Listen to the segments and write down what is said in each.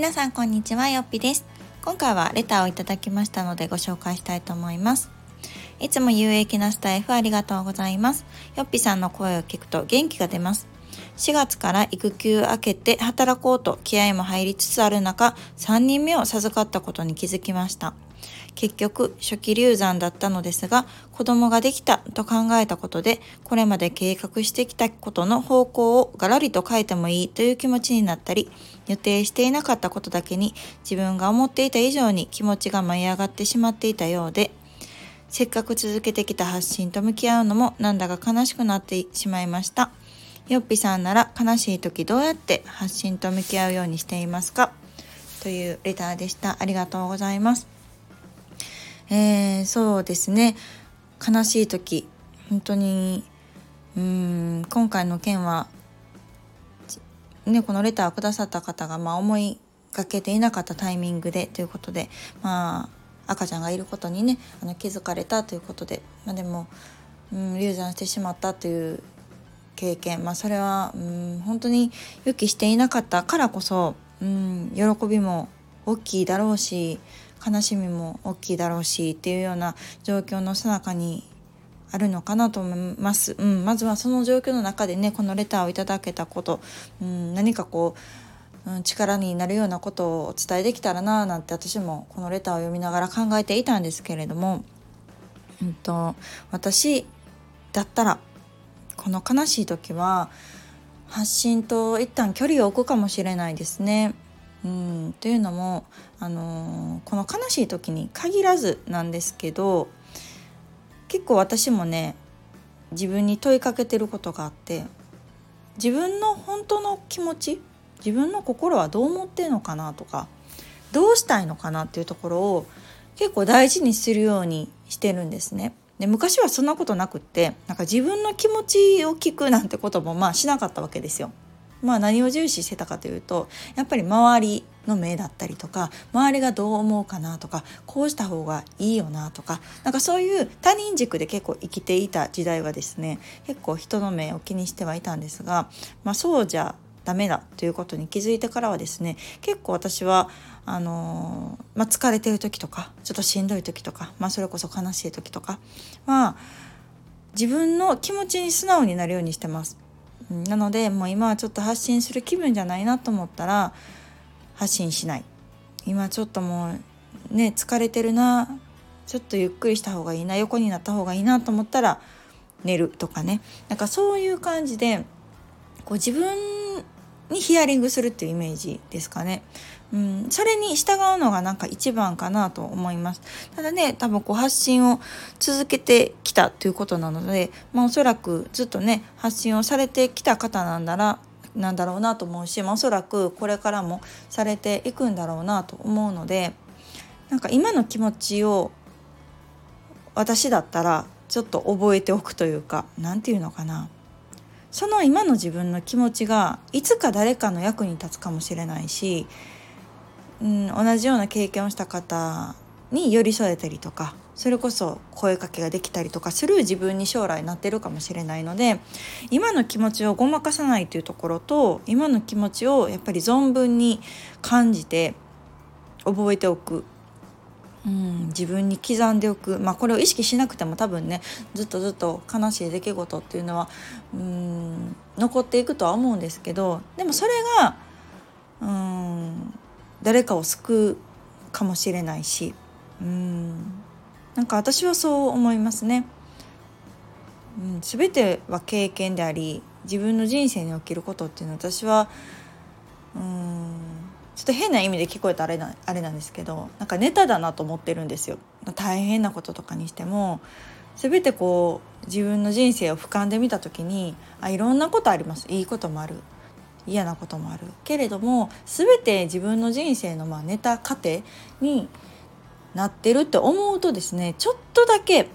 皆さんこんにちはよっぴです。今回はレターをいただきましたのでご紹介したいと思います。いつも有益なスタイフありがとうございます。よっぴさんの声を聞くと元気が出ます。4月から育休明けて働こうと気合も入りつつある中3人目を授かったことに気づきました結局初期流産だったのですが子供ができたと考えたことでこれまで計画してきたことの方向をガラリと変えてもいいという気持ちになったり予定していなかったことだけに自分が思っていた以上に気持ちが舞い上がってしまっていたようでせっかく続けてきた発信と向き合うのもなんだか悲しくなってしまいました。よっぴさんなら悲しい時どうやって発信と向き合うようにしていますか？というレターでした。ありがとうございます。えー、そうですね悲しい時本当にうん今回の件は、ね、このレターをくださった方が、まあ、思いがけていなかったタイミングでということで、まあ、赤ちゃんがいることにねあの気づかれたということで、まあ、でも、うん、流産してしまったという経験、まあ、それは、うん、本当に予期していなかったからこそ、うん、喜びも大きいだろうし悲しみも大きいだろうしっていうような状況のさなかにあるのかなと思います、うん、まずはその状況の中でねこのレターをいただけたこと、うん、何かこう、うん、力になるようなことをお伝えできたらななんて私もこのレターを読みながら考えていたんですけれども、うんと、私だったらこの悲しい時は発信と一旦距離を置くかもしれないですね。うんというのも、あのー、この悲しい時に限らずなんですけど結構私もね自分に問いかけてることがあって自分の本当の気持ち自分の心はどう思ってるのかなとかどうしたいのかなっていうところを結構大事にするようにしてるんですね。で昔はそんなことなくってなんか自分の気持ちを聞くなんてこともまあしなかったわけですよ。まあ何を重視してたかというとやっぱり周りの目だったりとか周りがどう思うかなとかこうした方がいいよなとかなんかそういう他人軸で結構生きていた時代はですね結構人の目を気にしてはいたんですが、まあ、そうじゃダメだということに気づいてからはですね結構私はあのー、まあ、疲れてる時とかちょっとしんどい時とか、まあ、それこそ悲しい時とかは自分の気持ちに素直になるようにしてます。なのでもう今はちょっと発信する気分じゃないなと思ったら発信しない今ちょっともうね疲れてるなちょっとゆっくりした方がいいな横になった方がいいなと思ったら寝るとかねなんかそういう感じでこう自分にヒアリングするっていうイメージですかね。うん、それに従うのがなんか一番かなと思います。ただね、多分こう発信を続けてきたということなので、まあおそらくずっとね、発信をされてきた方なんだら、なんだろうなと思うし、まあ、おそらくこれからもされていくんだろうなと思うので、なんか今の気持ちを私だったらちょっと覚えておくというか、何て言うのかな。その今の自分の気持ちがいつか誰かの役に立つかもしれないしうん、同じような経験をした方に寄り添えたりとかそれこそ声かけができたりとかする自分に将来なってるかもしれないので今の気持ちをごまかさないというところと今の気持ちをやっぱり存分に感じて覚えておく、うん、自分に刻んでおく、まあ、これを意識しなくても多分ねずっとずっと悲しい出来事っていうのはうん残っていくとは思うんですけどでもそれがうん誰かを救うかもしれないしうんなんか私はそう思いますね。うん、全ては経験であり自分の人生に起きることっていうのは私はうんちょっと変な意味で聞こえたあれなあれなんですけどなんかネタだなと思ってるんですよ。大変なこととかにしても。全てこう自分の人生を俯瞰で見た時にあいろんなことあります。いいこともある。嫌なこともある。けれども全て自分の人生のまあネタ過程になってるって思うとですねちょっとだけ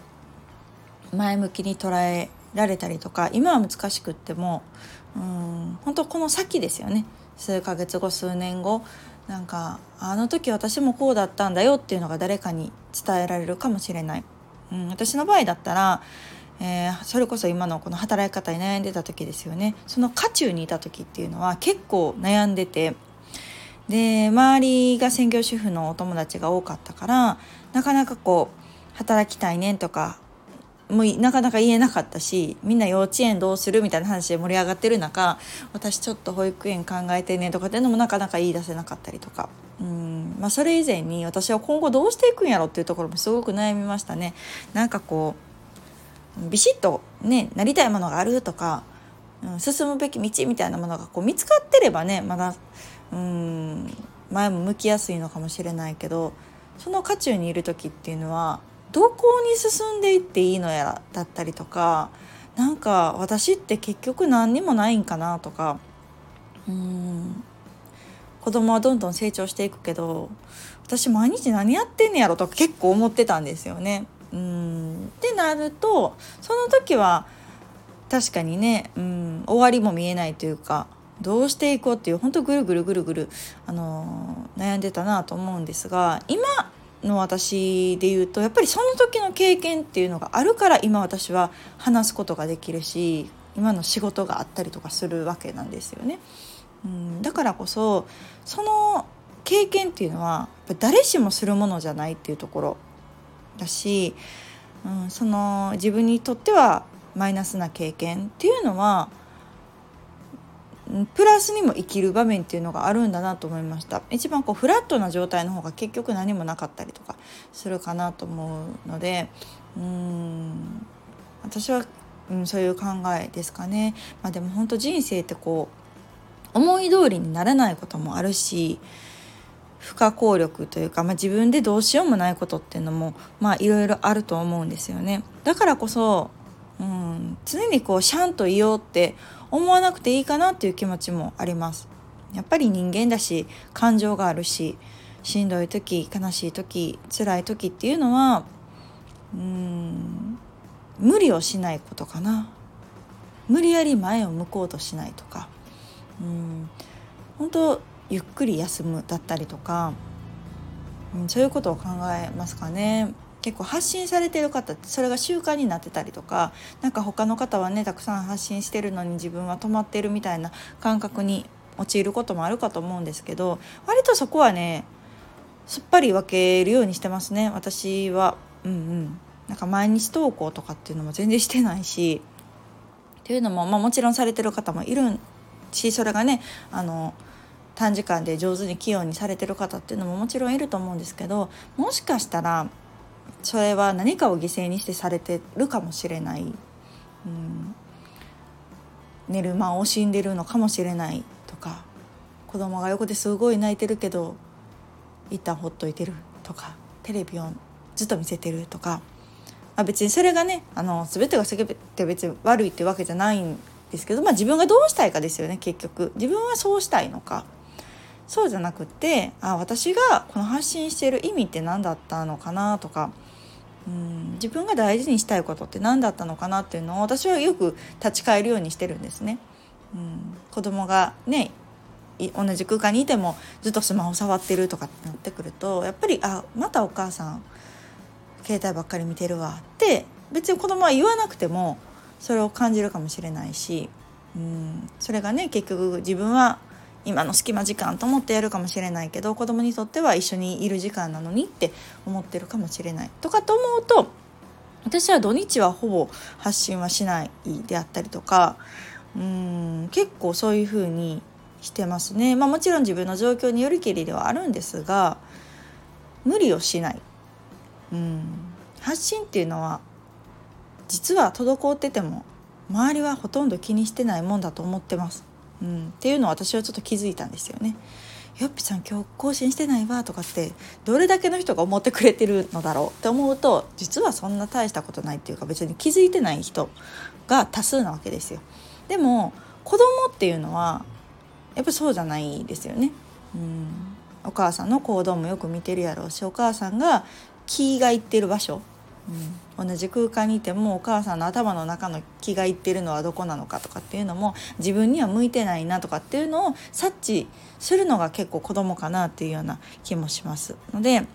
前向きに捉えられたりとか今は難しくってもうん本当この先ですよね。数ヶ月後数年後なんかあの時私もこうだったんだよっていうのが誰かに伝えられるかもしれない。うん、私の場合だったらえー、それこそ今のこの働き方に悩んでた時ですよねその渦中にいた時っていうのは結構悩んでてで周りが専業主婦のお友達が多かったからなかなかこう働きたいねとかもうなかなか言えなかったしみんな幼稚園どうするみたいな話で盛り上がってる中私ちょっと保育園考えてねとかっていうのもなかなか言い出せなかったりとかうんまあそれ以前に私は今後どうしていくんやろっていうところもすごく悩みましたね。なんかこうビシッとねなりたいものがあるとか、うん、進むべき道みたいなものがこう見つかってればねまだうん前も向きやすいのかもしれないけどその渦中にいる時っていうのはどこに進んでいっていいのやらだったりとかなんか私って結局何にもないんかなとかうん子供はどんどん成長していくけど私毎日何やってんねやろとか結構思ってたんですよね。うんってなるとその時は確かにね、うん、終わりも見えないというかどうしていこうっていう本当ぐるぐるぐるぐる、あのー、悩んでたなと思うんですが今の私で言うとやっぱりその時の経験っていうのがあるから今私は話すことができるし今の仕事があったりとかするわけなんですよね。うん、だからこそその経験っていうのは誰しもするものじゃないっていうところだし、うん、その自分にとってはマイナスな経験っていうのはプラスにも生きる場面っていうのがあるんだなと思いました。一番こうフラットな状態の方が結局何もなかったりとかするかなと思うのでうん私は、うん、そういう考えですかね、まあ、でも本当人生ってこう思い通りにならないこともあるし不可抗力というか、まあ、自分でどうしようもないことっていうのもまあいろいろあると思うんですよね。だからこそ、うん、常にこうシャンといようって思わなくていいかなっていう気持ちもあります。やっぱり人間だし感情があるししんどい時悲しい時辛い時っていうのはうん無理をしないことかな。無理やり前を向こうとしないとか。うん本当ゆっくり休むだったりとか、うん、そういうことを考えますかね。結構発信されてる方ってそれが習慣になってたりとか何か他の方はねたくさん発信してるのに自分は止まってるみたいな感覚に陥ることもあるかと思うんですけど割とそこはねすっぱり分けるようにしてますね。私は。うんうん。なんか毎日投稿とかっていうのも全然してないし。っていうのも、まあ、もちろんされてる方もいるしそれがねあの短時間で上手に器用にされてる方っていうのももちろんいると思うんですけどもしかしたらそれは何かを犠牲にしてされてるかもしれない、うん、寝る間を惜しんでるのかもしれないとか。子供が横ですごい泣いてるけど一旦ほっといてるとか。テレビをずっと見せてるとか、まあ、別にそれがねあの全てが全て別に悪いってわけじゃないんですけど、まあ、自分がどうしたいかですよね結局。自分はそうしたいのか。そうじゃなくってあ私がこの発信してる意味って何だったのかなとかうん自分が大事にしたいことって何だったのかなっていうのを私はよく立ち返るようにしてるんですね。うん、子供がね同じ空間にいてもずっとスマホ触ってるとかってなってくるとやっぱりあまたお母さん携帯ばっかり見てるわって別に子供は言わなくてもそれを感じるかもしれないし、うん、それがね結局自分は今の隙間時間と思ってやるかもしれないけど子供にとっては一緒にいる時間なのにって思ってるかもしれないとかと思うと私は土日はほぼ発信はしないであったりとかうん結構そういうふうにしてますね。まあ、もちろん自分の状況によりけりではあるんですが無理をしない。うん発信っていうのは実は滞ってても周りはほとんど気にしてないもんだと思ってます。うん、っていうのを私はちょっと気づいたんですよね。よっぴさん今日更新してないわとかってどれだけの人が思ってくれてるのだろうって思うと実はそんな大したことないっていうか別に気づいてない人が多数なわけですよ。でも子供っていうのはやっぱそうじゃないですよね。うんお母さんの行動もよく見てるやろうしお母さんが気がいってる場所うん、同じ空間にいてもお母さんの頭の中の気がいってるのはどこなのかとかっていうのも自分には向いてないなとかっていうのを察知するのが結構子供かなっていうような気もしますので、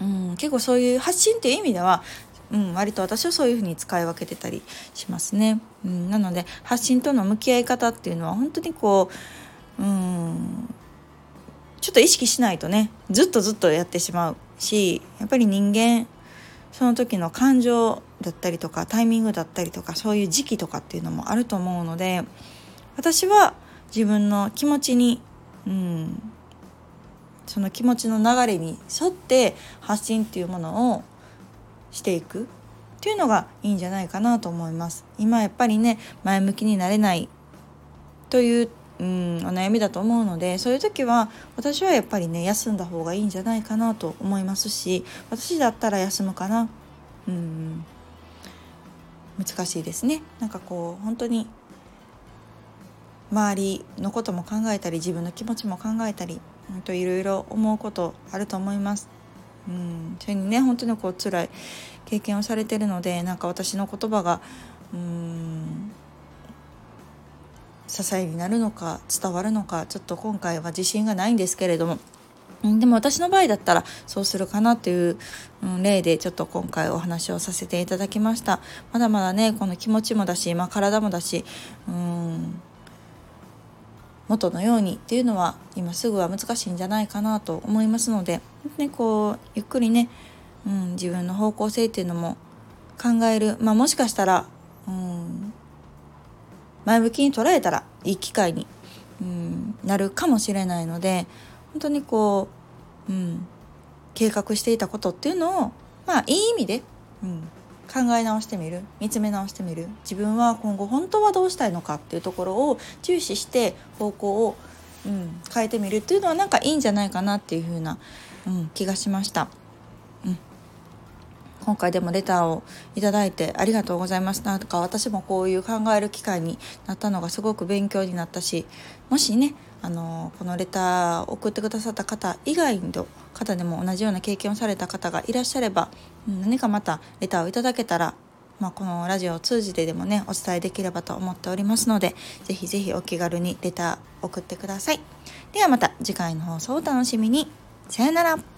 うん、結構そういう発信っていう意味ではうん、割と私はそういうふうに使い分けてたりしますね。うん、なので発信との向き合い方っていうのは本当にこう、うん、ちょっと意識しないとねずっとずっとやってしまうしやっぱり人間その時の感情だったりとかタイミングだったりとかそういう時期とかっていうのもあると思うので私は自分の気持ちに、うん、その気持ちの流れに沿って発信っていうものをしていくっていうのがいいんじゃないかなと思います。今やっぱりね前向きになれないといううん、お悩みだと思うのでそういう時は私はやっぱりね休んだ方がいいんじゃないかなと思いますし私だったら休むかな。うん難しいですね。なんかこう本当に周りのことも考えたり自分の気持ちも考えたり本当いろいろ思うことあると思います。うん、それにね本当にこう辛い経験をされてるのでなんか私の言葉がうん支えになるのか伝わるのかちょっと今回は自信がないんですけれども。でも私の場合だったらそうするかなという、例でちょっと今回お話をさせていただきました。まだまだねこの気持ちもだし、まあ、体もだしうん元のようにっていうのは今すぐは難しいんじゃないかなと思いますので本当にこうゆっくりね、うん、自分の方向性っていうのも考える、まあ、もしかしたら、うん、前向きに捉えたらいい機会に、うん、なるかもしれないので本当にこう、うん、計画していたことっていうのをまあいい意味で、うん、考え直してみる見つめ直してみる自分は今後本当はどうしたいのかっていうところを重視して方向を、うん、変えてみるっていうのはなんかいいんじゃないかなっていう風な、うん、気がしました。今回でもレターをいただいてありがとうございますなんか私もこういう考える機会になったのがすごく勉強になったしもしねあのこのレター送ってくださった方以外の方でも同じような経験をされた方がいらっしゃれば何かまたレターをいただけたら、まあ、このラジオを通じてでもねお伝えできればと思っておりますのでぜひぜひお気軽にレター送ってください。ではまた次回の放送をお楽しみに。さよなら。